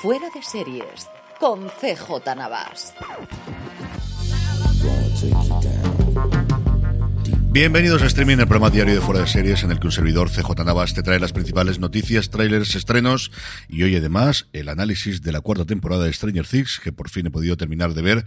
Fuera de Series con CJ Navas. Bienvenidos a Streaming, el programa diario de Fuera de Series en el que un servidor CJ Navas te trae las principales noticias, trailers, estrenos y hoy además el análisis de la cuarta temporada de Stranger Things que por fin he podido terminar de ver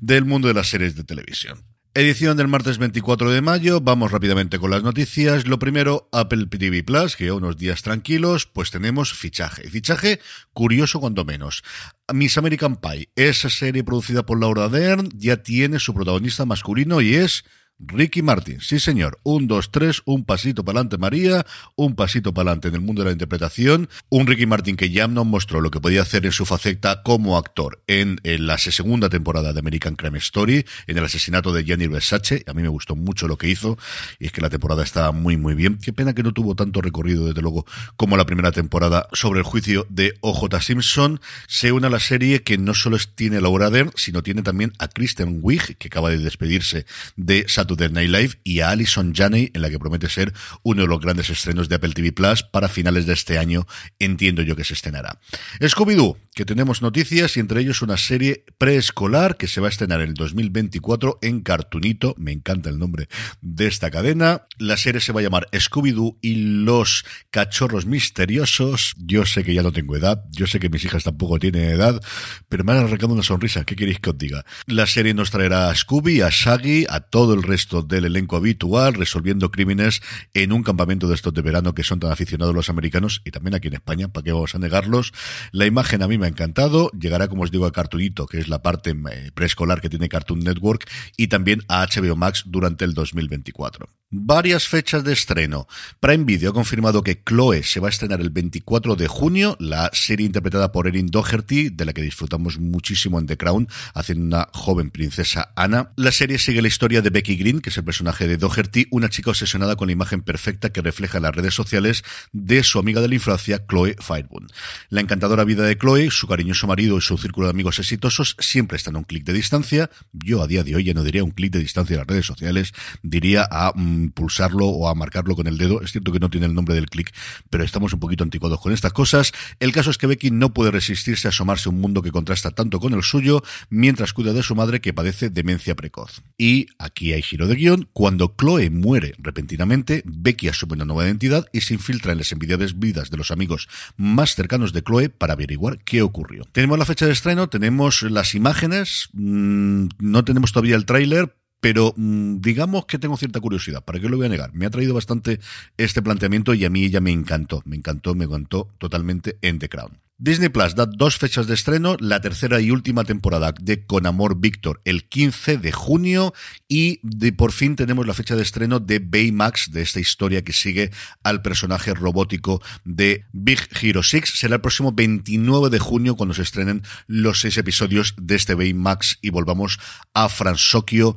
del mundo de las series de televisión. Edición del martes 24 de mayo. Vamos rápidamente con las noticias. Lo primero, Apple TV Plus, que unos días tranquilos, pues tenemos fichaje. Fichaje curioso cuando menos. Miss American Pie, esa serie producida por Laura Dern, ya tiene su protagonista masculino y es Ricky Martin, sí señor, un, dos, tres, un pasito para adelante María, un pasito para adelante en el mundo de la interpretación, un Ricky Martin que ya nos mostró lo que podía hacer en su faceta como actor en, la segunda temporada de American Crime Story, en el asesinato de Gianni Versace, a mí me gustó mucho lo que hizo, y es que la temporada estaba muy muy bien, qué pena que no tuvo tanto recorrido desde luego como la primera temporada sobre el juicio de OJ Simpson, se une a la serie que no solo tiene a Laura Dern, sino tiene también a Kristen Wiig, que acaba de despedirse de Saturday Night Live y a Alison Janney, en la que promete ser uno de los grandes estrenos de Apple TV Plus para finales de este año, entiendo yo que se estrenará. Scooby-Doo, que tenemos noticias y entre ellos una serie preescolar que se va a estrenar en el 2024 en Cartoonito, me encanta el nombre de esta cadena. La serie se va a llamar Scooby-Doo y los cachorros misteriosos. Yo sé que ya no tengo edad, yo sé que mis hijas tampoco tienen edad, pero me han arrancado una sonrisa, ¿qué queréis que os diga? La serie nos traerá a Scooby, a Shaggy, a todo el resto del elenco habitual, resolviendo crímenes en un campamento de estos de verano que son tan aficionados los americanos y también aquí en España, ¿para qué vamos a negarlos? La imagen a mí me ha encantado, llegará como os digo a Cartoonito, que es la parte eh, preescolar que tiene Cartoon Network, y también a HBO Max durante el 2024. Varias fechas de estreno. Prime Video ha confirmado que Chloe se va a estrenar el 24 de junio, la serie interpretada por Erin Doherty, de la que disfrutamos muchísimo en The Crown, haciendo una joven princesa Ana. La serie sigue la historia de Becky Que es el personaje de Doherty, una chica obsesionada con la imagen perfecta que refleja las redes sociales de su amiga de la infancia, Chloe Fireburn. La encantadora vida de Chloe, su cariñoso marido y su círculo de amigos exitosos siempre están a un clic de distancia. Yo a día de hoy ya no diría un clic de distancia en las redes sociales, diría a mm, pulsarlo o a marcarlo con el dedo. Es cierto que no tiene el nombre del clic, pero estamos un poquito anticuados con estas cosas. El caso es que Becky no puede resistirse a asomarse a un mundo que contrasta tanto con el suyo, mientras cuida de su madre que padece demencia precoz. Y aquí hay de guion. Cuando Chloe muere repentinamente, Becky asume una nueva identidad y se infiltra en las envidiables vidas de los amigos más cercanos de Chloe para averiguar qué ocurrió. Tenemos la fecha de estreno, tenemos las imágenes, mmm, no tenemos todavía el tráiler, pero mmm, digamos que tengo cierta curiosidad, ¿para qué lo voy a negar? Me ha traído bastante este planteamiento y a mí ella me encantó, me encantó, me encantó totalmente en The Crown. Disney Plus da dos fechas de estreno, la tercera y última temporada de Con Amor Víctor el 15 de junio y de, por fin tenemos la fecha de estreno de Baymax, de esta historia que sigue al personaje robótico de Big Hero 6. Será el próximo 29 de junio cuando se estrenen los seis episodios de este Baymax y volvamos a Fransokyo,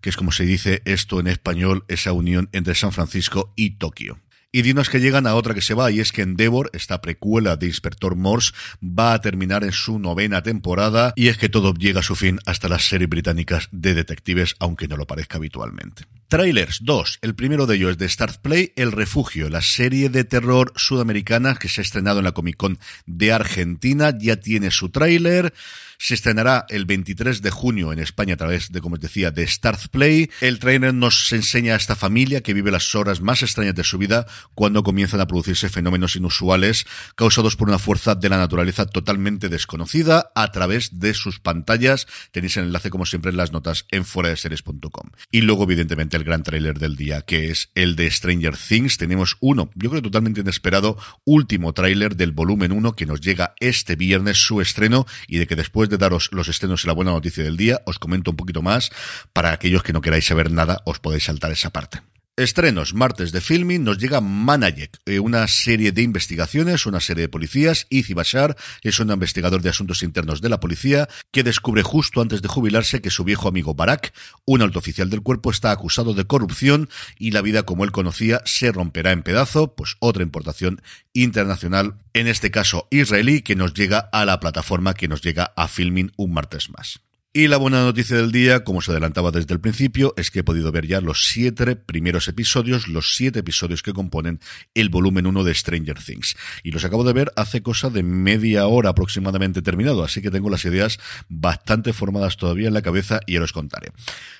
que es como se dice esto en español, esa unión entre San Francisco y Tokio. Y dinos que llegan a otra que se va, y es que Endeavor, esta precuela de Inspector Morse, va a terminar en su novena temporada, y es que todo llega a su fin hasta las series británicas de detectives, aunque no lo parezca habitualmente. Trailers 2. El primero de ellos es de Start Play, El Refugio, la serie de terror sudamericana que se ha estrenado en la Comic Con de Argentina. Ya tiene su tráiler. Se estrenará el 23 de junio en España a través de, como os decía, de Start Play. El trailer nos enseña a esta familia que vive las horas más extrañas de su vida cuando comienzan a producirse fenómenos inusuales causados por una fuerza de la naturaleza totalmente desconocida a través de sus pantallas. Tenéis el enlace, como siempre, en las notas en foradeseries.com. Y luego, evidentemente, gran tráiler del día, que es el de Stranger Things. Tenemos uno, yo creo totalmente inesperado, último tráiler del volumen 1 que nos llega este viernes su estreno y de que después de daros los estrenos y la buena noticia del día, os comento un poquito más. Para aquellos que no queráis saber nada, os podéis saltar esa parte. Estrenos, martes de filming, nos llega Manayek, eh, una serie de investigaciones, una serie de policías. Izzy Bashar es un investigador de asuntos internos de la policía que descubre justo antes de jubilarse que su viejo amigo Barak, un alto oficial del cuerpo, está acusado de corrupción y la vida como él conocía se romperá en pedazo, pues otra importación internacional, en este caso israelí, que nos llega a la plataforma que nos llega a filming un martes más. Y la buena noticia del día, como se adelantaba desde el principio, es que he podido ver ya los siete primeros episodios, los siete episodios que componen el volumen 1 de Stranger Things. Y los acabo de ver hace cosa de media hora aproximadamente terminado, así que tengo las ideas bastante formadas todavía en la cabeza y os contaré.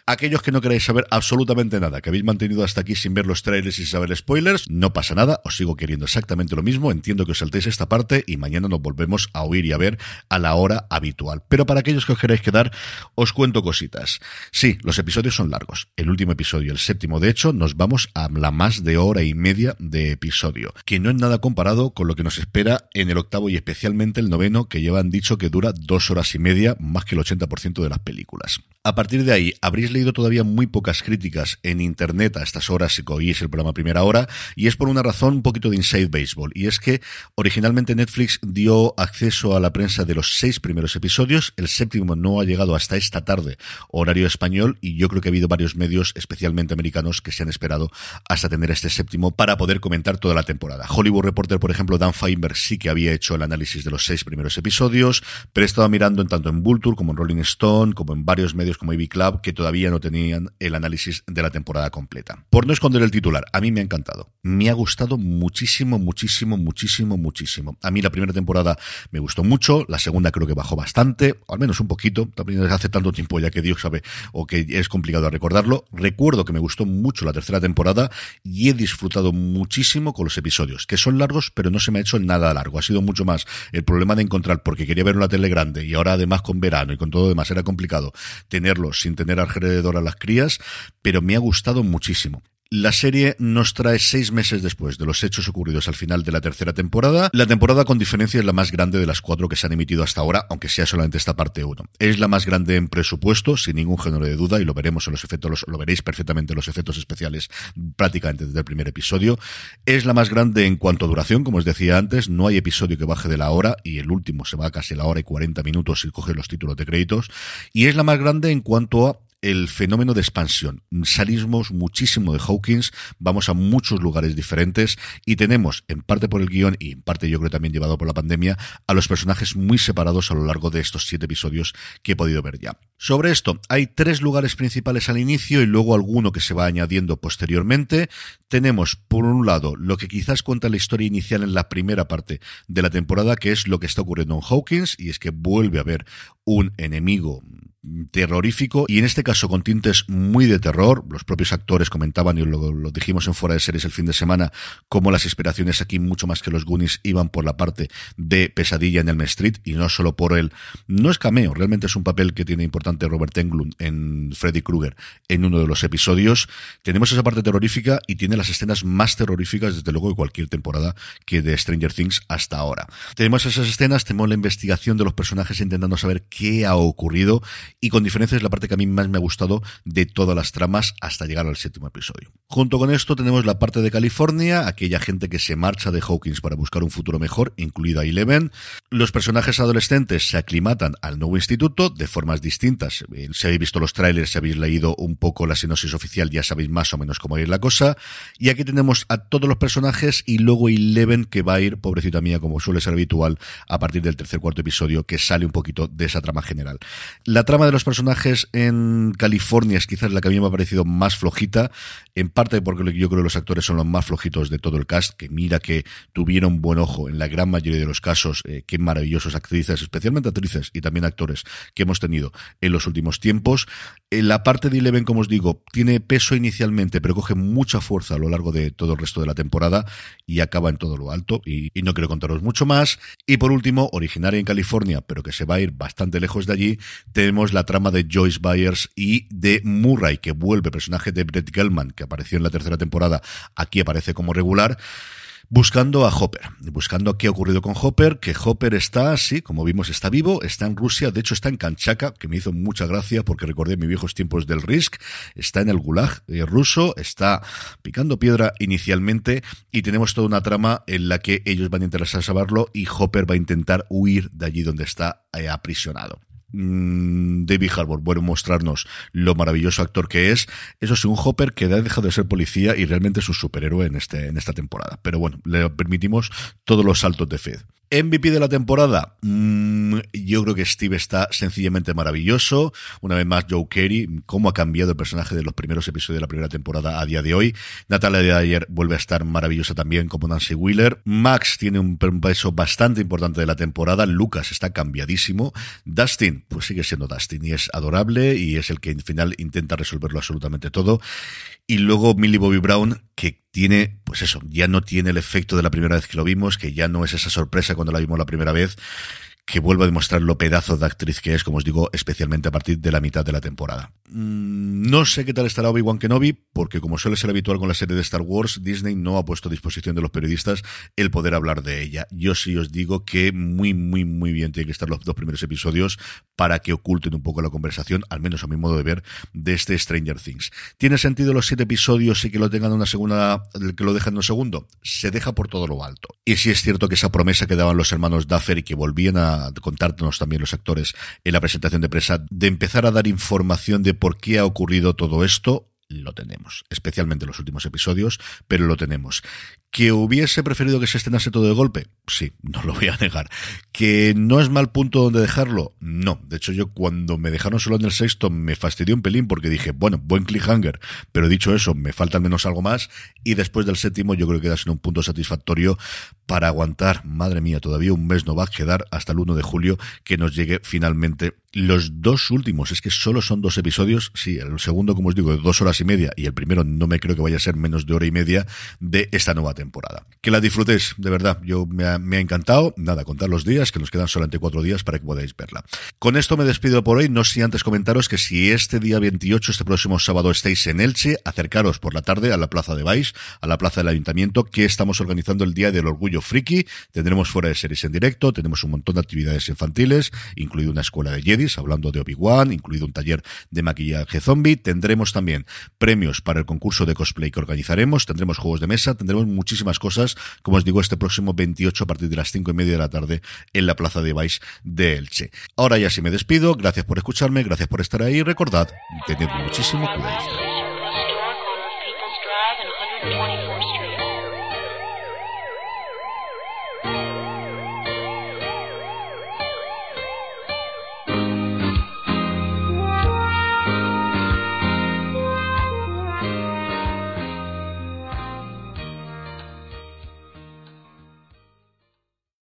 Aquellos que no queráis saber absolutamente nada, que habéis mantenido hasta aquí sin ver los trailers y saber spoilers, no pasa nada, os sigo queriendo exactamente lo mismo, entiendo que os saltéis esta parte y mañana nos volvemos a oír y a ver a la hora habitual. Pero para aquellos que os queráis quedar, os cuento cositas. Sí, los episodios son largos. El último episodio, el séptimo, de hecho, nos vamos a la más de hora y media de episodio, que no es nada comparado con lo que nos espera en el octavo y especialmente el noveno, que llevan dicho que dura dos horas y media, más que el 80% de las películas. A partir de ahí, habréis leído todavía muy pocas críticas en internet a estas horas si oís el programa primera hora, y es por una razón un poquito de inside baseball, y es que originalmente Netflix dio acceso a la prensa de los seis primeros episodios, el séptimo no ha llegado hasta esta tarde, horario español, y yo creo que ha habido varios medios, especialmente americanos, que se han esperado hasta tener este séptimo para poder comentar toda la temporada. Hollywood Reporter, por ejemplo, Dan Feinberg sí que había hecho el análisis de los seis primeros episodios, pero he estado mirando en tanto en Vulture como en Rolling Stone, como en varios medios como AV Club, que todavía no tenían el análisis de la temporada completa. Por no esconder el titular, a mí me ha encantado. Me ha gustado muchísimo, muchísimo, muchísimo, muchísimo. A mí la primera temporada me gustó mucho, la segunda creo que bajó bastante, al menos un poquito, también hace tanto tiempo ya que Dios sabe o que es complicado recordarlo. Recuerdo que me gustó mucho la tercera temporada y he disfrutado muchísimo con los episodios, que son largos, pero no se me ha hecho nada largo. Ha sido mucho más el problema de encontrar, porque quería ver una tele grande y ahora además con verano y con todo demás era complicado sin tener alrededor a las crías, pero me ha gustado muchísimo. La serie nos trae seis meses después de los hechos ocurridos al final de la tercera temporada. La temporada con diferencia es la más grande de las cuatro que se han emitido hasta ahora, aunque sea solamente esta parte uno. Es la más grande en presupuesto, sin ningún género de duda, y lo veremos en los efectos, lo veréis perfectamente en los efectos especiales prácticamente desde el primer episodio. Es la más grande en cuanto a duración, como os decía antes, no hay episodio que baje de la hora, y el último se va a casi la hora y 40 minutos si coge los títulos de créditos. Y es la más grande en cuanto a el fenómeno de expansión. Salimos muchísimo de Hawkins, vamos a muchos lugares diferentes y tenemos, en parte por el guion y en parte yo creo también llevado por la pandemia, a los personajes muy separados a lo largo de estos siete episodios que he podido ver ya. Sobre esto, hay tres lugares principales al inicio y luego alguno que se va añadiendo posteriormente. Tenemos, por un lado, lo que quizás cuenta la historia inicial en la primera parte de la temporada, que es lo que está ocurriendo en Hawkins, y es que vuelve a haber un enemigo terrorífico y en este caso con tintes muy de terror. Los propios actores comentaban y lo, lo, dijimos en fuera de series el fin de semana como las inspiraciones aquí mucho más que los Goonies iban por la parte de pesadilla en el Street y no solo por el no es cameo, realmente es un papel que tiene importante Robert Englund en Freddy Krueger en uno de los episodios. Tenemos esa parte terrorífica y tiene las escenas más terroríficas desde luego de cualquier temporada que de Stranger Things hasta ahora. Tenemos esas escenas, tenemos la investigación de los personajes intentando saber qué ha ocurrido y con diferencia es la parte que a mí más me ha gustado de todas las tramas hasta llegar al séptimo episodio. Junto con esto tenemos la parte de California, aquella gente que se marcha de Hawkins para buscar un futuro mejor, incluida Eleven. Los personajes adolescentes se aclimatan al nuevo instituto de formas distintas. Eh, si habéis visto los trailers, si habéis leído un poco la sinopsis oficial, ya sabéis más o menos cómo ir la cosa. Y aquí tenemos a todos los personajes y luego Eleven que va a ir, pobrecita mía, como suele ser habitual, a partir del tercer cuarto episodio, que sale un poquito de esa trama general. La trama de los personajes en California es quizás la que a mí me ha parecido más flojita, en parte porque yo creo que los actores son los más flojitos de todo el cast, que mira que tuvieron buen ojo en la gran mayoría de los casos, eh, qué maravillosos actrices, especialmente actrices y también actores que hemos tenido en los últimos tiempos. La parte de Eleven, como os digo, tiene peso inicialmente, pero coge mucha fuerza a lo largo de todo el resto de la temporada y acaba en todo lo alto, y, y no quiero contaros mucho más. Y por último, originaria en California, pero que se va a ir bastante lejos de allí, tenemos la trama de Joyce Byers y de Murray, que vuelve, personaje de Brett Gelman, que apareció en la tercera temporada, aquí aparece como regular. Buscando a Hopper, buscando qué ha ocurrido con Hopper, que Hopper está, sí, como vimos, está vivo, está en Rusia, de hecho está en Kanchaka, que me hizo mucha gracia porque recordé mis viejos tiempos del Risk, está en el Gulag eh, ruso, está picando piedra inicialmente y tenemos toda una trama en la que ellos van a intentar salvarlo y Hopper va a intentar huir de allí donde está eh, aprisionado. Mm, David Harbour a mostrarnos lo maravilloso actor que es. Eso sí, un Hopper que ha dejado de ser policía y realmente es un superhéroe en, este, en esta temporada. Pero bueno, le permitimos todos los saltos de fe. MVP de la temporada, mm, yo creo que Steve está sencillamente maravilloso. Una vez más, Joe Carey, cómo ha cambiado el personaje de los primeros episodios de la primera temporada a día de hoy. Natalia de ayer vuelve a estar maravillosa también como Nancy Wheeler. Max tiene un peso bastante importante de la temporada. Lucas está cambiadísimo. Dustin, pues sigue siendo Dustin y es adorable y es el que al final intenta resolverlo absolutamente todo. Y luego Millie Bobby Brown, que tiene, pues eso, ya no tiene el efecto de la primera vez que lo vimos, que ya no es esa sorpresa cuando la vimos la primera vez, que vuelve a demostrar lo pedazo de actriz que es, como os digo, especialmente a partir de la mitad de la temporada. Mm, no sé qué tal estará Obi-Wan Kenobi, porque como suele ser habitual con la serie de Star Wars, Disney no ha puesto a disposición de los periodistas el poder hablar de ella. Yo sí os digo que muy, muy, muy bien tiene que estar los dos primeros episodios para que oculten un poco la conversación, al menos a mi modo de ver, de este Stranger Things. ¿Tiene sentido los siete episodios y que lo tengan una segunda, que lo dejan en un segundo? Se deja por todo lo alto. Y sí es cierto que esa promesa que daban los hermanos Duffer y que volvían a contárnos también los actores en la presentación de prensa, de empezar a dar información de por qué ha ocurrido todo esto, lo tenemos, especialmente en los últimos episodios, pero lo tenemos. ¿Que hubiese preferido que se estrenase todo de golpe? Sí, no lo voy a negar. ¿Que no es mal punto donde dejarlo? No. De hecho, yo cuando me dejaron solo en el sexto me fastidió un pelín porque dije, bueno, buen cliffhanger, pero dicho eso, me falta al menos algo más. Y después del séptimo, yo creo que queda sido un punto satisfactorio para aguantar, madre mía, todavía un mes no va a quedar hasta el 1 de julio que nos llegue finalmente los dos últimos. Es que solo son dos episodios, sí, el segundo, como os digo, de dos horas y media y el primero no me creo que vaya a ser menos de hora y media de esta nueva temporada. Que la disfrutéis, de verdad, yo me ha, encantado. Nada, contar los días, que nos quedan solamente cuatro días para que podáis verla. Con esto me despido por hoy, no sin antes comentaros que si este día 28, este próximo sábado, estáis en Elche, acercaros por la tarde a la Plaza de Baix, a la Plaza del Ayuntamiento, que estamos organizando el Día del Orgullo Friki. Tendremos fuera de series en directo, tenemos un montón de actividades infantiles, incluido una escuela de Jedis, hablando de Obi-Wan, incluido un taller de maquillaje zombie. Tendremos también premios para el concurso de cosplay que organizaremos, tendremos juegos de mesa, tendremos muchísimas cosas, como os digo, este próximo 28 a partir de las 5 y media de la tarde en la Plaza de Baix de Elche. Ahora ya sí me despido, gracias por escucharme, gracias por estar ahí, recordad, tened muchísimo cuidado.